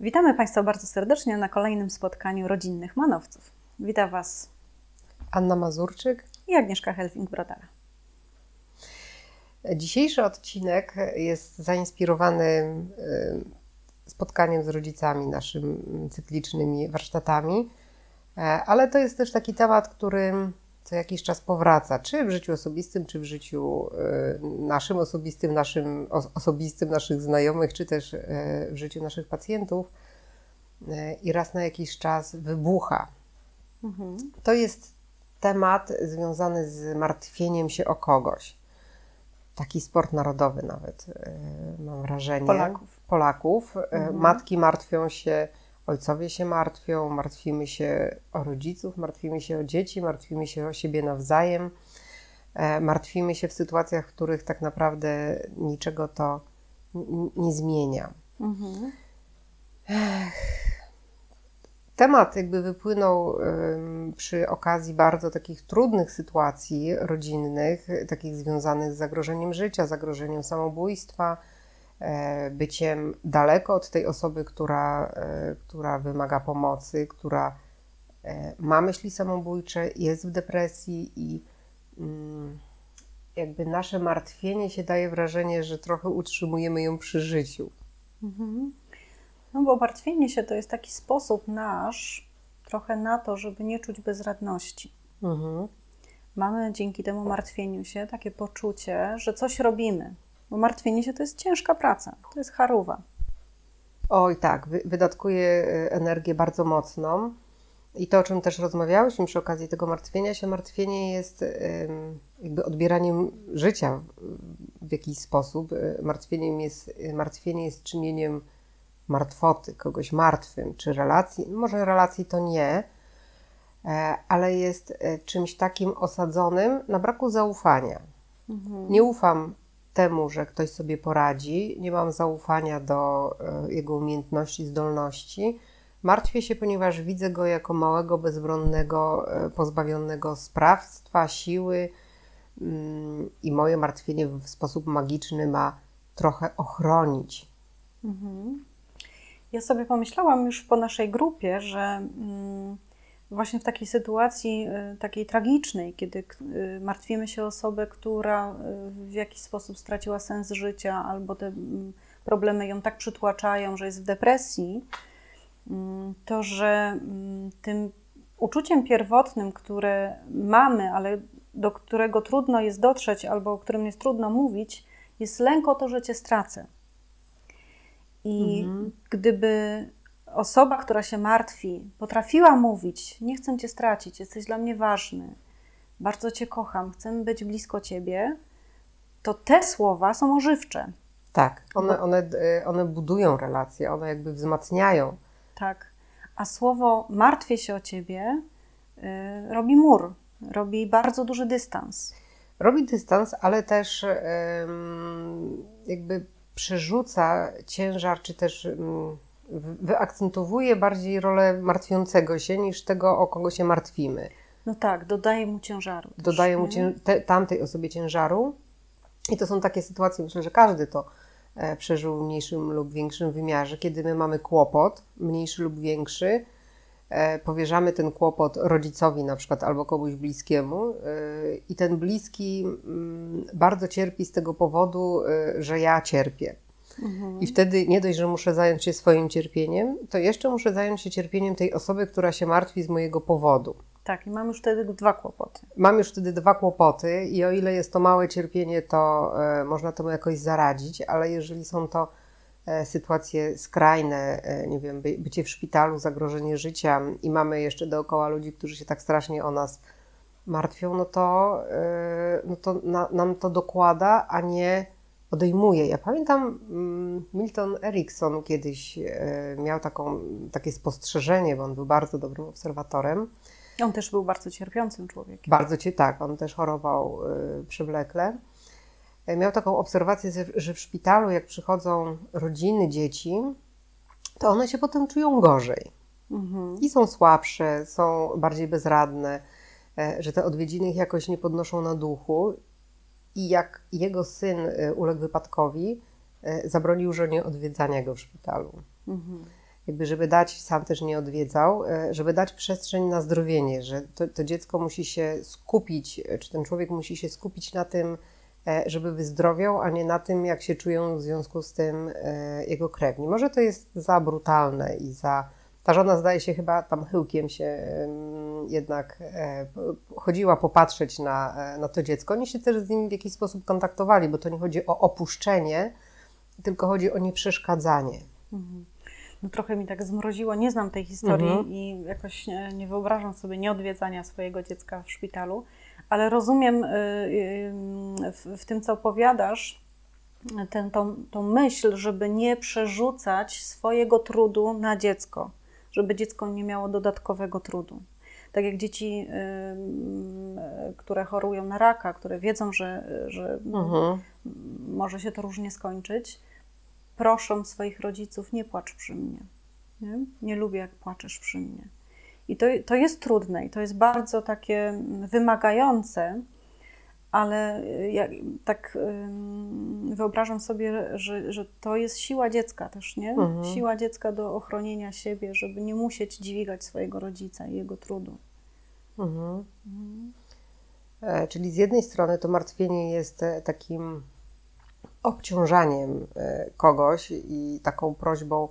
Witamy Państwa bardzo serdecznie na kolejnym spotkaniu rodzinnych manowców. Witam Was Anna Mazurczyk. i Agnieszka Helfing-Brodara. Dzisiejszy odcinek jest zainspirowany y, spotkaniem z rodzicami, naszymi cyklicznymi warsztatami, ale to jest też taki temat, który co jakiś czas powraca, czy w życiu osobistym, czy w życiu y, naszym osobistym, naszym os- osobistym, naszych znajomych, czy też y, w życiu naszych pacjentów i raz na jakiś czas wybucha. Mhm. To jest temat związany z martwieniem się o kogoś. Taki sport narodowy nawet, e, mam wrażenie. Polaków. Polaków. E, Mhm. Matki martwią się, ojcowie się martwią, martwimy się o rodziców, martwimy się o dzieci, martwimy się o siebie nawzajem. E, Martwimy się w sytuacjach, w których tak naprawdę niczego to nie zmienia. Mhm. Temat jakby wypłynął przy okazji bardzo takich trudnych sytuacji rodzinnych, takich związanych z zagrożeniem życia, zagrożeniem samobójstwa, byciem daleko od tej osoby, która, e, która wymaga pomocy, która e, ma myśli samobójcze, jest w depresji i mm, jakby nasze martwienie się daje wrażenie, że trochę utrzymujemy ją przy życiu. Mhm. No bo martwienie się to jest taki sposób nasz trochę na to, żeby nie czuć bezradności. Mhm. Mamy dzięki temu martwieniu się takie poczucie, że coś robimy. Bo martwienie się to jest ciężka praca, to jest charuwa. Oj, tak, wy, wydatkuje y, energię bardzo mocną. I to, o czym też rozmawiałyśmy przy okazji tego martwienia się, martwienie jest jakby odbieraniem życia w- w jakiś sposób. Y, Martwieniem jest, y, martwienie jest czynieniem martwoty, kogoś martwym, czy relacji. Może relacji to nie, e, ale jest e, czymś takim osadzonym na braku zaufania. Mhm. Nie ufam temu, że ktoś sobie poradzi, nie mam zaufania do e, jego umiejętności, zdolności. Martwię się, ponieważ widzę go jako małego, bezbronnego, e, pozbawionego sprawstwa, siły mm, i moje martwienie w sposób magiczny ma trochę ochronić. Mhm. Ja sobie pomyślałam już po naszej grupie, że mm, właśnie w takiej sytuacji y, takiej tragicznej, kiedy y, martwimy się o osobę, która y, w jakiś sposób straciła sens życia, albo te mm, problemy ją tak przytłaczają, że jest w depresji, mm, to że mm, tym uczuciem pierwotnym, które mamy, ale do którego trudno jest dotrzeć, albo o którym jest trudno mówić, jest lęk o to, że cię stracę. I Mhm. gdyby osoba, która się martwi, potrafiła mówić: Nie chcę cię stracić, jesteś dla mnie ważny, bardzo cię kocham, chcę być blisko ciebie, to te słowa są ożywcze. Tak, one, one, e, one budują relacje, one jakby wzmacniają. Tak. A słowo martwię się o ciebie y, robi mur, robi bardzo duży dystans. Robi dystans, ale też em, jakby przerzuca ciężar, czy też wy- wyakcentowuje bardziej rolę martwiącego się niż tego, o kogo się martwimy. No tak, dodaje mu ciężaru. też, Dodaje mu cię, te, tamtej osobie ciężaru. I to są takie sytuacje, myślę, że każdy to e, przeżył w mniejszym lub większym wymiarze, kiedy my mamy kłopot, mniejszy lub większy, e, powierzamy ten kłopot rodzicowi na przykład albo komuś bliskiemu e, i ten bliski mm, bardzo cierpi z tego powodu, że ja cierpię. Mhm. I wtedy nie dość, że muszę zająć się swoim cierpieniem, to jeszcze muszę zająć się cierpieniem tej osoby, która się martwi z mojego powodu. Tak, i mam już wtedy dwa kłopoty. Mam już wtedy dwa kłopoty, i o ile jest to małe cierpienie, to e, można temu jakoś zaradzić, ale jeżeli są to e, sytuacje skrajne, e, nie wiem, by, bycie w szpitalu, zagrożenie życia i mamy jeszcze dookoła ludzi, którzy się tak strasznie o nas martwią, no to, e, no to na, nam to dokłada, a nie odejmuje. Ja pamiętam mm, Milton Erickson kiedyś e, miał taką, takie spostrzeżenie, bo on był bardzo dobrym obserwatorem, On też był bardzo cierpiącym człowiekiem. bardzo cię tak, on też chorował y, przewlekle. E, Miał taką obserwację, że- w szpitalu, jak przychodzą rodziny dzieci, to one się potem czują gorzej. Mhm. I są słabsze, są bardziej bezradne, e, że te odwiedziny ich jakoś nie podnoszą na duchu. I jak jego syn e, uległ wypadkowi, e, zabronił żonie odwiedzania go w szpitalu. Mhm. Jakby, żeby dać, sam też nie odwiedzał, e, żeby dać przestrzeń na zdrowienie, że to, to dziecko musi się skupić, czy ten człowiek musi się skupić na tym, żeby wyzdrowiał, a nie na tym, jak się czują w związku z tym jego krewni. Może to jest za brutalne i za. Ta żona zdaje się chyba tam chyłkiem się jednak e, chodziła popatrzeć na, e, na to dziecko. Oni się też z nim w jakiś sposób kontaktowali, bo to nie chodzi o opuszczenie, tylko chodzi o nieprzeszkadzanie. Mhm. No trochę mi tak zmroziło, nie znam tej historii Mhm. i jakoś nie, nie wyobrażam sobie nieodwiedzania swojego dziecka w szpitalu, ale rozumiem y, w, w tym, co opowiadasz, tę, tą, tą myśl, żeby nie przerzucać swojego trudu na dziecko, żeby dziecko nie miało dodatkowego trudu. Tak jak dzieci, y, y, które chorują na raka, które wiedzą, że, że Mhm. może się to różnie skończyć, proszą swoich rodziców, nie płacz przy mnie. Nie, nie lubię, jak płaczesz przy mnie. I to, to jest trudne i to jest bardzo takie wymagające, ale y, ja tak wyobrażam sobie, że, że to jest siła dziecka też, nie? Mhm. Siła dziecka do ochronienia siebie, żeby nie musieć dźwigać swojego rodzica i jego trudu. Mhm. E, Czyli z jednej strony to martwienie jest e, takim obciążaniem e, kogoś i taką prośbą,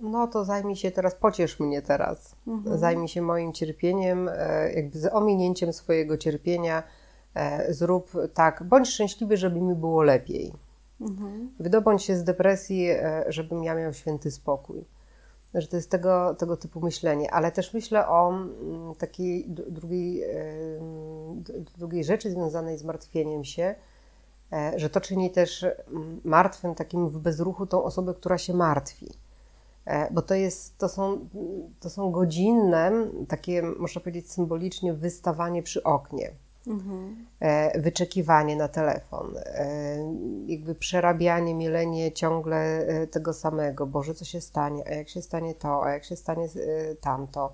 no to zajmij się teraz, pociesz mnie teraz, Mhm. zajmij się moim cierpieniem, jakby z ominięciem swojego cierpienia, zrób tak, bądź szczęśliwy, żeby mi było lepiej. Mhm. Wydobądź się z depresji, e, żebym ja miał święty spokój. Że to jest tego, tego typu myślenie, ale też myślę o mm, takiej drugiej, d- drugiej rzeczy związanej z martwieniem się, e, że to czyni też mm, martwym, takim w bezruchu tą osobę, która się martwi. E, Bo to, jest, to, są, to są godzinne, takie można powiedzieć symbolicznie, wystawanie przy oknie Mhm. e, wyczekiwanie na telefon, e, jakby przerabianie, mielenie ciągle e, tego samego. Boże, co się stanie, a jak się stanie to, a jak się stanie tamto.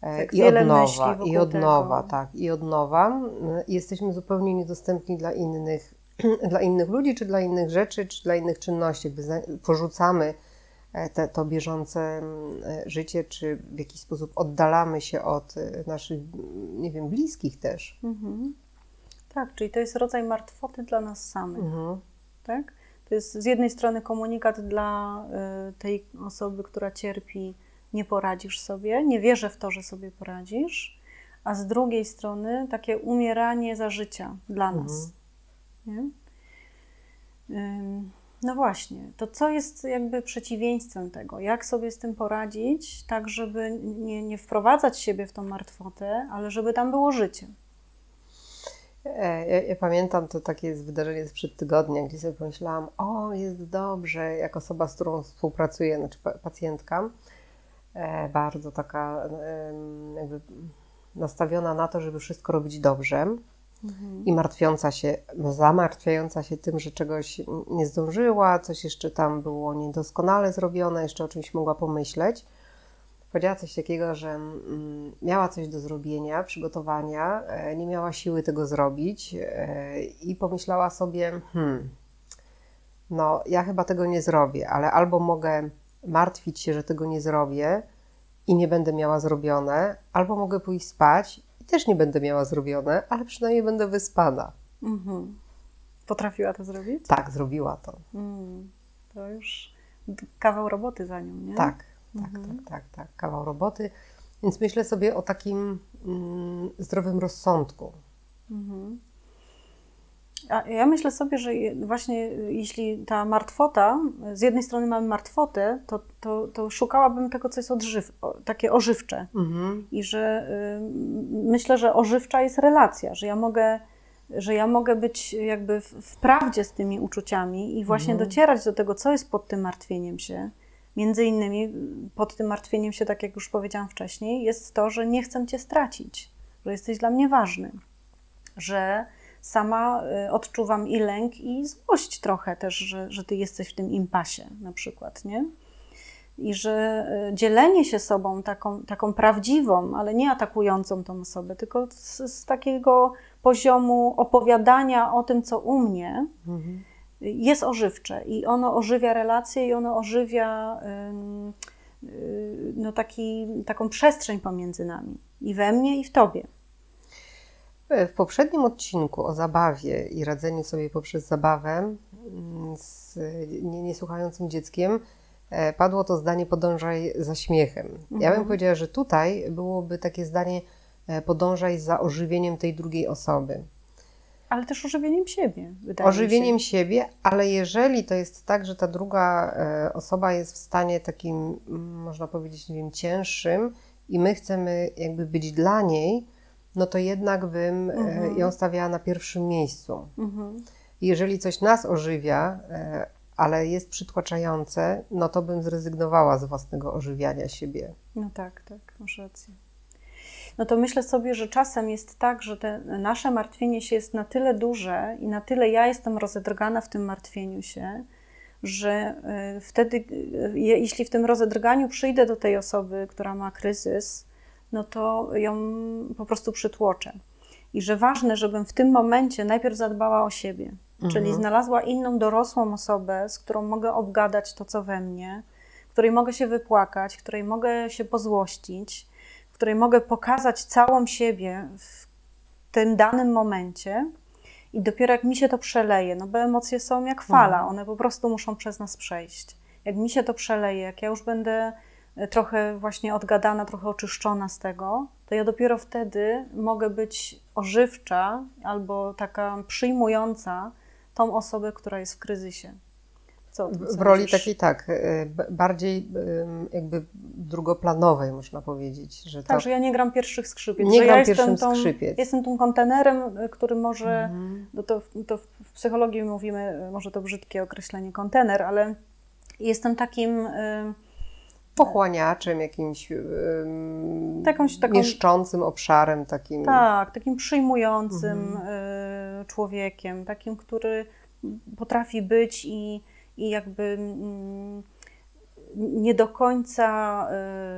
Tak, I od nowa, i od tego. nowa, tak, i od nowa. Jesteśmy zupełnie niedostępni dla innych, dla innych ludzi, czy dla innych rzeczy, czy dla innych czynności. Jakby porzucamy te, to bieżące mm, e, życie, czy w jakiś sposób oddalamy się od e, naszych, mm, nie wiem, bliskich też. Mhm. Tak, czyli to jest rodzaj martwoty dla nas samych. Mhm. Tak? To jest z jednej strony komunikat dla tej osoby, która cierpi, nie poradzisz sobie, nie wierzę w to, że sobie poradzisz, a z drugiej strony takie umieranie za życia dla nas. Nie? Ym, No właśnie, to co jest jakby przeciwieństwem tego? Jak sobie z tym poradzić, tak żeby nie, nie wprowadzać siebie w tą martwotę, ale żeby tam było życie? E, Ja, ja pamiętam to takie wydarzenie sprzed tygodnia, gdzie sobie pomyślałam, o jest dobrze, jak osoba, z którą współpracuję, znaczy pa- pacjentka, e, bardzo taka jakby nastawiona na to, żeby wszystko robić dobrze i martwiąca się, no, zamartwiająca się tym, że czegoś nie zdążyła, coś jeszcze tam było niedoskonale zrobione, jeszcze o czymś mogła pomyśleć. Powiedziała coś takiego, że mm, miała coś do zrobienia, przygotowania, e, nie miała siły tego zrobić e, i pomyślała sobie, hmm, no ja chyba tego nie zrobię, ale albo mogę martwić się, że tego nie zrobię i nie będę miała zrobione, albo mogę pójść spać i też nie będę miała zrobione, ale przynajmniej będę wyspana. Mhm. Potrafiła to zrobić? Tak, zrobiła to. Mm, to już kawał roboty za nią, nie? Tak, tak, Mhm. tak, tak, tak. Kawał roboty. Więc myślę sobie o takim mm, zdrowym rozsądku. Mhm. Ja myślę sobie, że właśnie y, jeśli ta martwota, z jednej strony mamy martwotę, to, to, to szukałabym tego, co jest odżyw, takie ożywcze. Mhm. I że y, myślę, że ożywcza jest relacja, że ja mogę, że ja mogę być jakby w, w prawdzie z tymi uczuciami i właśnie Mhm. docierać do tego, co jest pod tym martwieniem się. Między innymi y, pod tym martwieniem się, tak jak już powiedziałam wcześniej, jest to, że nie chcę Cię stracić, że jesteś dla mnie ważny, że sama y, odczuwam i lęk, i złość trochę też, że, że Ty jesteś w tym impasie na przykład, nie? I że y, dzielenie się sobą taką, taką prawdziwą, ale nie atakującą tą osobę, tylko z, z takiego poziomu opowiadania o tym, co u mnie, Mhm. jest ożywcze i ono ożywia relacje i ono ożywia ym, y, no taki, taką przestrzeń pomiędzy nami i we mnie i w tobie. W poprzednim odcinku o zabawie i radzeniu sobie poprzez zabawę mm, z nie- niesłuchającym dzieckiem e, padło to zdanie podążaj za śmiechem. Ja bym Mhm. powiedziała, że tutaj byłoby takie zdanie e, podążaj za ożywieniem tej drugiej osoby. Ale też ożywieniem siebie, wydaje Ożywieniem mi się. siebie, ale jeżeli to jest tak, że ta druga e, osoba jest w stanie takim, mm, można powiedzieć, nie wiem, cięższym i my chcemy jakby być dla niej, no to jednak bym e, Mhm. ją stawiała na pierwszym miejscu. Mhm. Jeżeli coś nas ożywia, e, ale jest przytłaczające, no to bym zrezygnowała z własnego ożywiania siebie. No tak, tak, masz rację. No to myślę sobie, że czasem jest tak, że te nasze martwienie się jest na tyle duże i na tyle ja jestem rozedrgana w tym martwieniu się, że y, wtedy, je- jeśli w tym rozedrganiu przyjdę do tej osoby, która ma kryzys, no to ją po prostu przytłoczę. I że ważne, żebym w tym momencie najpierw zadbała o siebie, czyli Mhm. znalazła inną dorosłą osobę, z którą mogę obgadać to, co we mnie, której mogę się wypłakać, której mogę się pozłościć, której mogę pokazać całą siebie w tym danym momencie. I dopiero jak mi się to przeleje, no bo emocje są jak fala, Mhm. one po prostu muszą przez nas przejść. Jak mi się to przeleje, jak ja już będę trochę właśnie odgadana, trochę oczyszczona z tego, to ja dopiero wtedy mogę być ożywcza albo taka przyjmująca tą osobę, która jest w kryzysie. Co W, roli takiej tak, b- bardziej em, jakby drugoplanowej można powiedzieć, że to Tak, że ja nie gram pierwszych skrzypiec. Nie gram ja jestem pierwszym tą, skrzypiec. Jestem tym kontenerem, y, który może, Mhm. no to, to w psychologii mówimy, y, może to brzydkie określenie kontener, ale jestem takim, y, pochłaniaczem, jakimś em, Takąś taką- mieszczącym obszarem takim. tak, takim przyjmującym Mhm. y, człowiekiem, takim, który potrafi być i, i jakby mm, nie do końca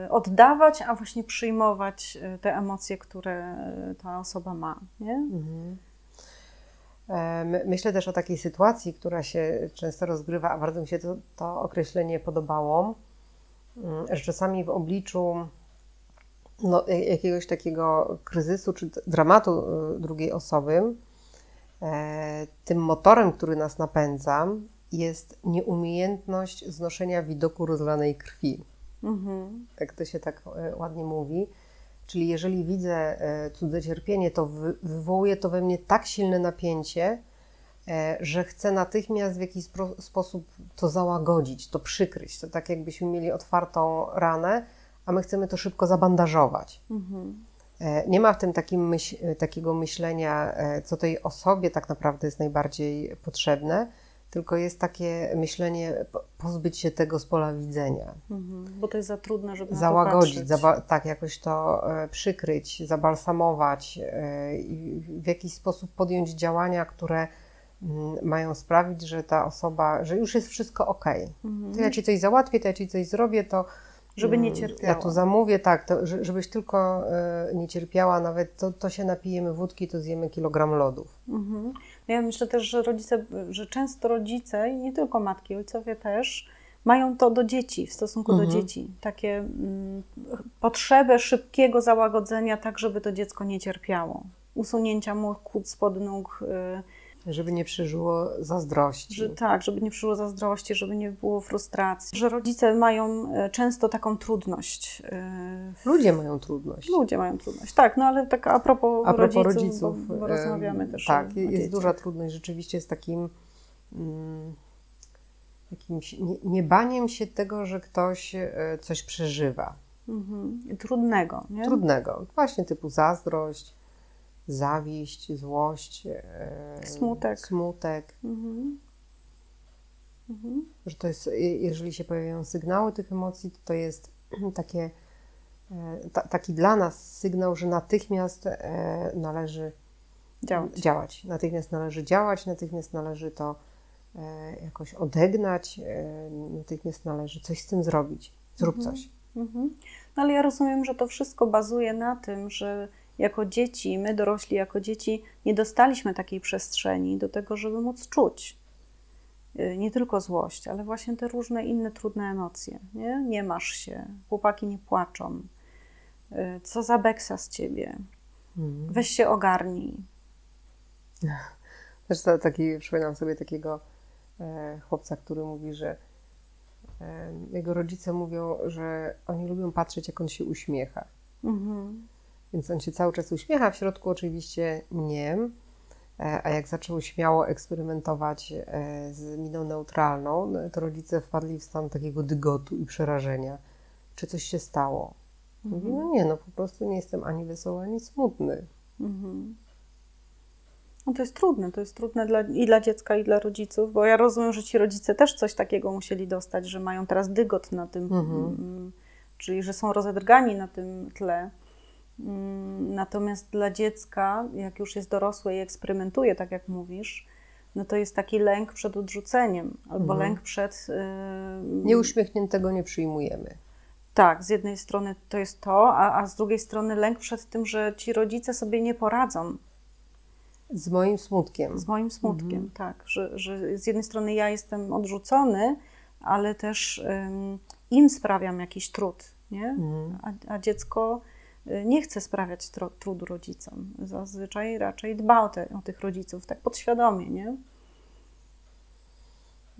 y, oddawać, a właśnie przyjmować y, te emocje, które ta osoba ma, nie? Mhm. E, my- Myślę też o takiej sytuacji, która się często rozgrywa, a bardzo mi się to, to określenie podobało, że czasami w obliczu no, e- jakiegoś takiego kryzysu czy dramatu e, drugiej osoby, e, tym motorem, który nas napędza, jest nieumiejętność znoszenia widoku rozlanej krwi. Mhm. jak to się tak ładnie mówi. Czyli jeżeli widzę cudze cierpienie, to wy, wywołuje to we mnie tak silne napięcie, że chcę natychmiast w jakiś sposób to załagodzić, to przykryć. To tak jakbyśmy mieli otwartą ranę, a my chcemy to szybko zabandażować. Mhm. E, Nie ma w tym myśl, e, takiego myślenia, e, co tej osobie tak naprawdę jest najbardziej potrzebne, tylko jest takie myślenie, po- pozbyć się tego z pola widzenia Mhm, bo to jest za trudne, żeby załagodzić, zaba- tak jakoś to e, przykryć, zabalsamować e, i w jakiś sposób podjąć działania, które mają sprawić, że ta osoba, że już jest wszystko ok. Mhm. To ja ci coś załatwię, to ja ci coś zrobię, to Żeby nie mm, cierpiała. Ja tu zamówię, tak, to, że- żebyś tylko e, nie cierpiała, nawet to, to się napijemy wódki, to zjemy kilogram lodów. Mhm. Ja myślę też, że rodzice, że często rodzice, nie tylko matki, ojcowie też, mają to do dzieci, w stosunku Mhm. do dzieci. Takie mm, potrzebę szybkiego załagodzenia, tak żeby to dziecko nie cierpiało. Usunięcia mu kłód spod nóg, y, Żeby nie przeżyło zazdrości. że tak, żeby nie przyszło zazdrości, żeby nie było frustracji. Że rodzice mają y, często taką trudność. w- Ludzie mają trudność. Ludzie mają trudność, tak, no ale tak a propos, A propos rodziców, rodziców, bo, bo rozmawiamy też Tak, o, o jest dzieciach. duża trudność rzeczywiście z takim mm, jakimś nie, niebaniem się tego, że ktoś e, coś przeżywa. Mhm. Trudnego, nie? Trudnego. Właśnie typu zazdrość, zawiść, złość, e, Smutek. smutek. Mhm. Mhm. Że to jest, je- jeżeli się pojawiają sygnały tych emocji, to to jest takie, e, ta, taki dla nas sygnał, że natychmiast e, należy Działać. działać. Natychmiast należy działać, natychmiast należy to jakoś odegnać, natychmiast należy coś z tym zrobić. zrób Mhm. coś. Mhm. No ale ja rozumiem, że to wszystko bazuje na tym, że jako dzieci, my dorośli jako dzieci nie dostaliśmy takiej przestrzeni do tego, żeby móc czuć. Y, Nie tylko złość, ale właśnie te różne inne trudne emocje. Nie, nie masz się, chłopaki nie płaczą. Y, Co za beksa z ciebie? Mhm. Weź się ogarnij. Też to taki, przypominam sobie takiego e, chłopca, który mówi, że e, jego rodzice mówią, że oni lubią patrzeć, jak on się uśmiecha. Mhm. Więc on się cały czas uśmiecha, w środku oczywiście nie. E, A jak zaczął śmiało eksperymentować e, z miną neutralną, no, to rodzice wpadli w stan takiego dygotu i przerażenia. Czy coś się stało? Mówi, Mhm. no nie, no po prostu nie jestem ani wesoły, ani smutny. Mhm. No to jest trudne, to jest trudne dla, i dla dziecka, i dla rodziców, bo ja rozumiem, że ci rodzice też coś takiego musieli dostać, że mają teraz dygot na tym, Mhm. mm, czyli że są rozedrgani na tym tle. Mm, Natomiast dla dziecka, jak już jest dorosłe i eksperymentuje, tak jak mówisz, no to jest taki lęk przed odrzuceniem, albo Mhm. lęk przed. Yy, Nieuśmiechniętego nie przyjmujemy. tak, z jednej strony to jest to, a, a z drugiej strony lęk przed tym, że ci rodzice sobie nie poradzą Z moim smutkiem. z moim smutkiem, Mhm. tak. Że, że z jednej strony ja jestem odrzucony, ale też ym, im sprawiam jakiś trud, nie? Mhm. A, a dziecko nie chce sprawiać trudu rodzicom. Zazwyczaj raczej dba o, te, o tych rodziców, tak podświadomie, nie?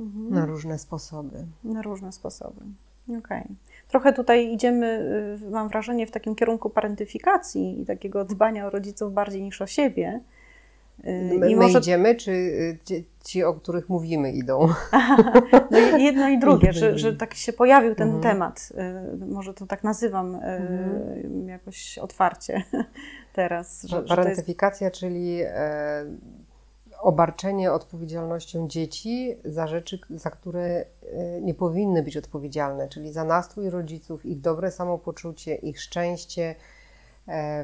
Mhm. Na różne sposoby. Na różne sposoby. Okej. Trochę tutaj idziemy, y, mam wrażenie, w takim kierunku parentyfikacji i takiego dbania o rodziców bardziej niż o siebie. Y, My, I my może idziemy, czy y, ci, ci, o których mówimy, idą? No jedno i drugie, że, że tak się pojawił ten Mhm. temat. y, Może to tak nazywam y, jakoś otwarcie teraz. Że, to jest, Parentyfikacja, czyli e, obarczenie odpowiedzialnością dzieci za rzeczy, za które e, nie powinny być odpowiedzialne, czyli za nastrój rodziców, ich dobre samopoczucie, ich szczęście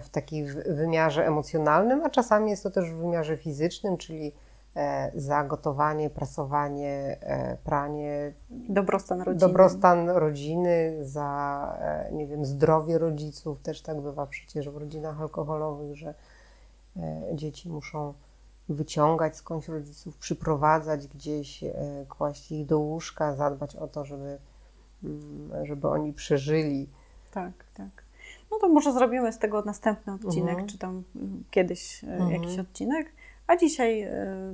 w takim wymiarze emocjonalnym, a czasami jest to też w wymiarze fizycznym, czyli e, za gotowanie, prasowanie, e, pranie, dobrostan rodziny. dobrostan rodziny, za e, nie wiem, zdrowie rodziców. Też tak bywa przecież w rodzinach alkoholowych, że e, dzieci muszą wyciągać skądś rodziców, przyprowadzać gdzieś, e, kłaść ich do łóżka, zadbać o to, żeby, mm, żeby oni przeżyli. Tak, tak. No to może zrobimy z tego następny odcinek, Mhm. czy tam y, kiedyś y, Mhm. jakiś odcinek. A dzisiaj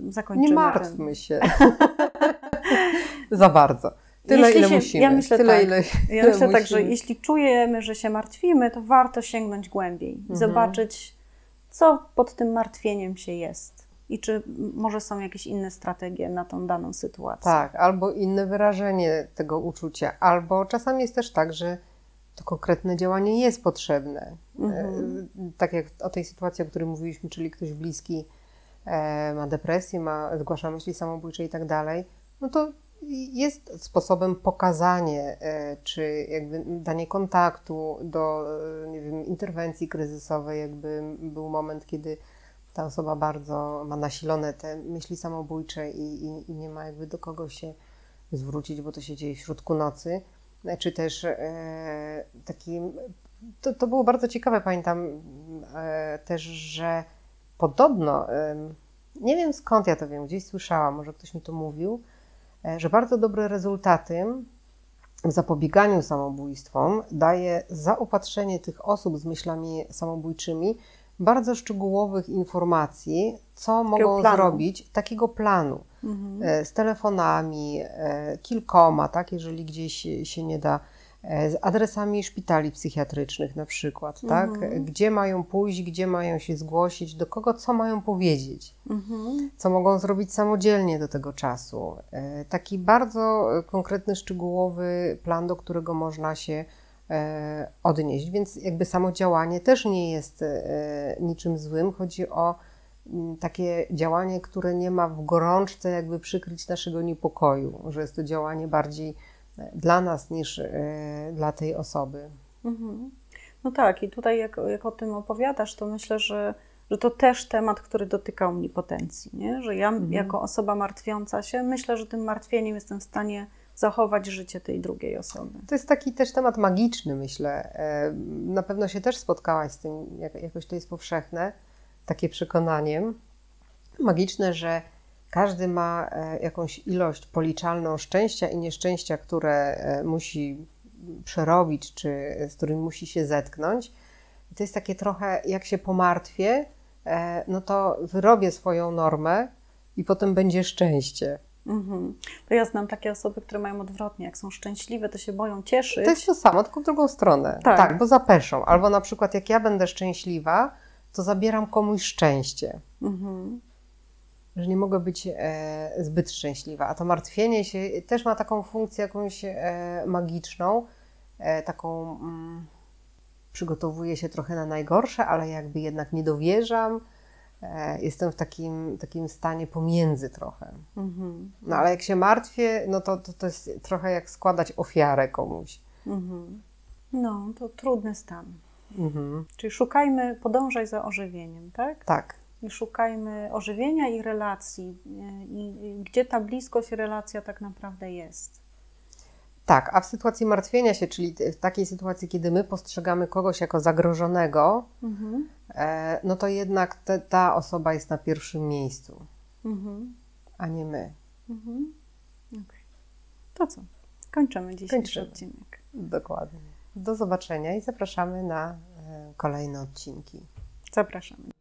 y, zakończymy. Nie ten- martwmy się za bardzo. Tyle, Jeśli ile się- musimy. ja myślę Tyle, tak. ile, Ja ile myślę tak, że musimy. jeśli czujemy, że się martwimy, to warto sięgnąć głębiej i Mhm. zobaczyć, co pod tym martwieniem się jest i czy może są jakieś inne strategie na tą daną sytuację. Tak, albo inne wyrażenie tego uczucia, albo czasami jest też tak, że to konkretne działanie jest potrzebne. Mhm. E, Tak jak o tej sytuacji, o której mówiliśmy, czyli ktoś bliski e, ma depresję, ma, zgłasza myśli samobójcze i tak dalej, no to jest sposobem pokazanie, e, czy jakby danie kontaktu do, nie wiem, interwencji kryzysowej, jakby był moment, kiedy ta osoba bardzo ma nasilone te myśli samobójcze i, i, i nie ma jakby do kogo się zwrócić, bo to się dzieje w środku nocy. Czy też e, taki, to, to było bardzo ciekawe, pamiętam e, też, że podobno, nie wiem skąd ja to wiem, gdzieś słyszałam, może ktoś mi to mówił, e, że bardzo dobre rezultaty w zapobieganiu samobójstwom daje zaopatrzenie tych osób z myślami samobójczymi bardzo szczegółowych informacji, co mogą planu. zrobić, takiego planu Mhm. e, z telefonami, e, kilkoma, tak, jeżeli gdzieś się nie da, e, z adresami szpitali psychiatrycznych na przykład, tak, Mhm. gdzie mają pójść, gdzie mają się zgłosić, do kogo co mają powiedzieć Mhm. co mogą zrobić samodzielnie do tego czasu. Taki bardzo konkretny, szczegółowy plan, do którego można się odnieść. Więc jakby samo działanie też nie jest niczym złym. Chodzi o takie działanie, które nie ma w gorączce jakby przykryć naszego niepokoju, że jest to działanie bardziej e, dla nas niż e, dla tej osoby. Mhm. No tak, i tutaj jak, jak o tym opowiadasz, to myślę, że, że to też temat, który dotyka omnipotencji, nie? że ja Mhm. jako osoba martwiąca się, myślę, że tym martwieniem jestem w stanie zachować życie tej drugiej osoby. To jest taki też temat magiczny, myślę. E, Na pewno się też spotkałaś z tym, jak- jakoś to jest powszechne, takie przekonaniem magiczne, że każdy ma e, jakąś ilość policzalną szczęścia i nieszczęścia, które e, musi przerobić, czy z którym musi się zetknąć. I to jest takie trochę, jak się pomartwię, e, no to wyrobię swoją normę i potem będzie szczęście. Mhm. To ja znam takie osoby, które mają odwrotnie. Jak są szczęśliwe, to się boją cieszyć. To jest to samo, tylko w drugą stronę. Tak. Tak, bo zapeszą. Albo na przykład jak ja będę szczęśliwa, to zabieram komuś szczęście. Mhm. Że nie mogę być e, zbyt szczęśliwa. A to martwienie się też ma taką funkcję jakąś e, magiczną, e, taką mm, przygotowuję się trochę na najgorsze, ale jakby jednak nie dowierzam. E, jestem w takim, takim stanie pomiędzy trochę. Mhm. No ale jak się martwię, no to, to, to jest trochę jak składać ofiarę komuś. Mhm. No, to trudny stan. Mhm. Czyli szukajmy, podążaj za ożywieniem, tak? Tak. I szukajmy ożywienia i relacji. I, gdzie ta bliskość, relacja tak naprawdę jest. Tak, a w sytuacji martwienia się, czyli w takiej sytuacji, kiedy my postrzegamy kogoś jako zagrożonego, Mhm. e, no to jednak te, ta osoba jest na pierwszym miejscu, Mhm. a nie my. Mhm. Okej. To co? Kończymy dzisiejszy Kończymy. odcinek. Dokładnie. Do zobaczenia i zapraszamy na e, kolejne odcinki. Zapraszamy.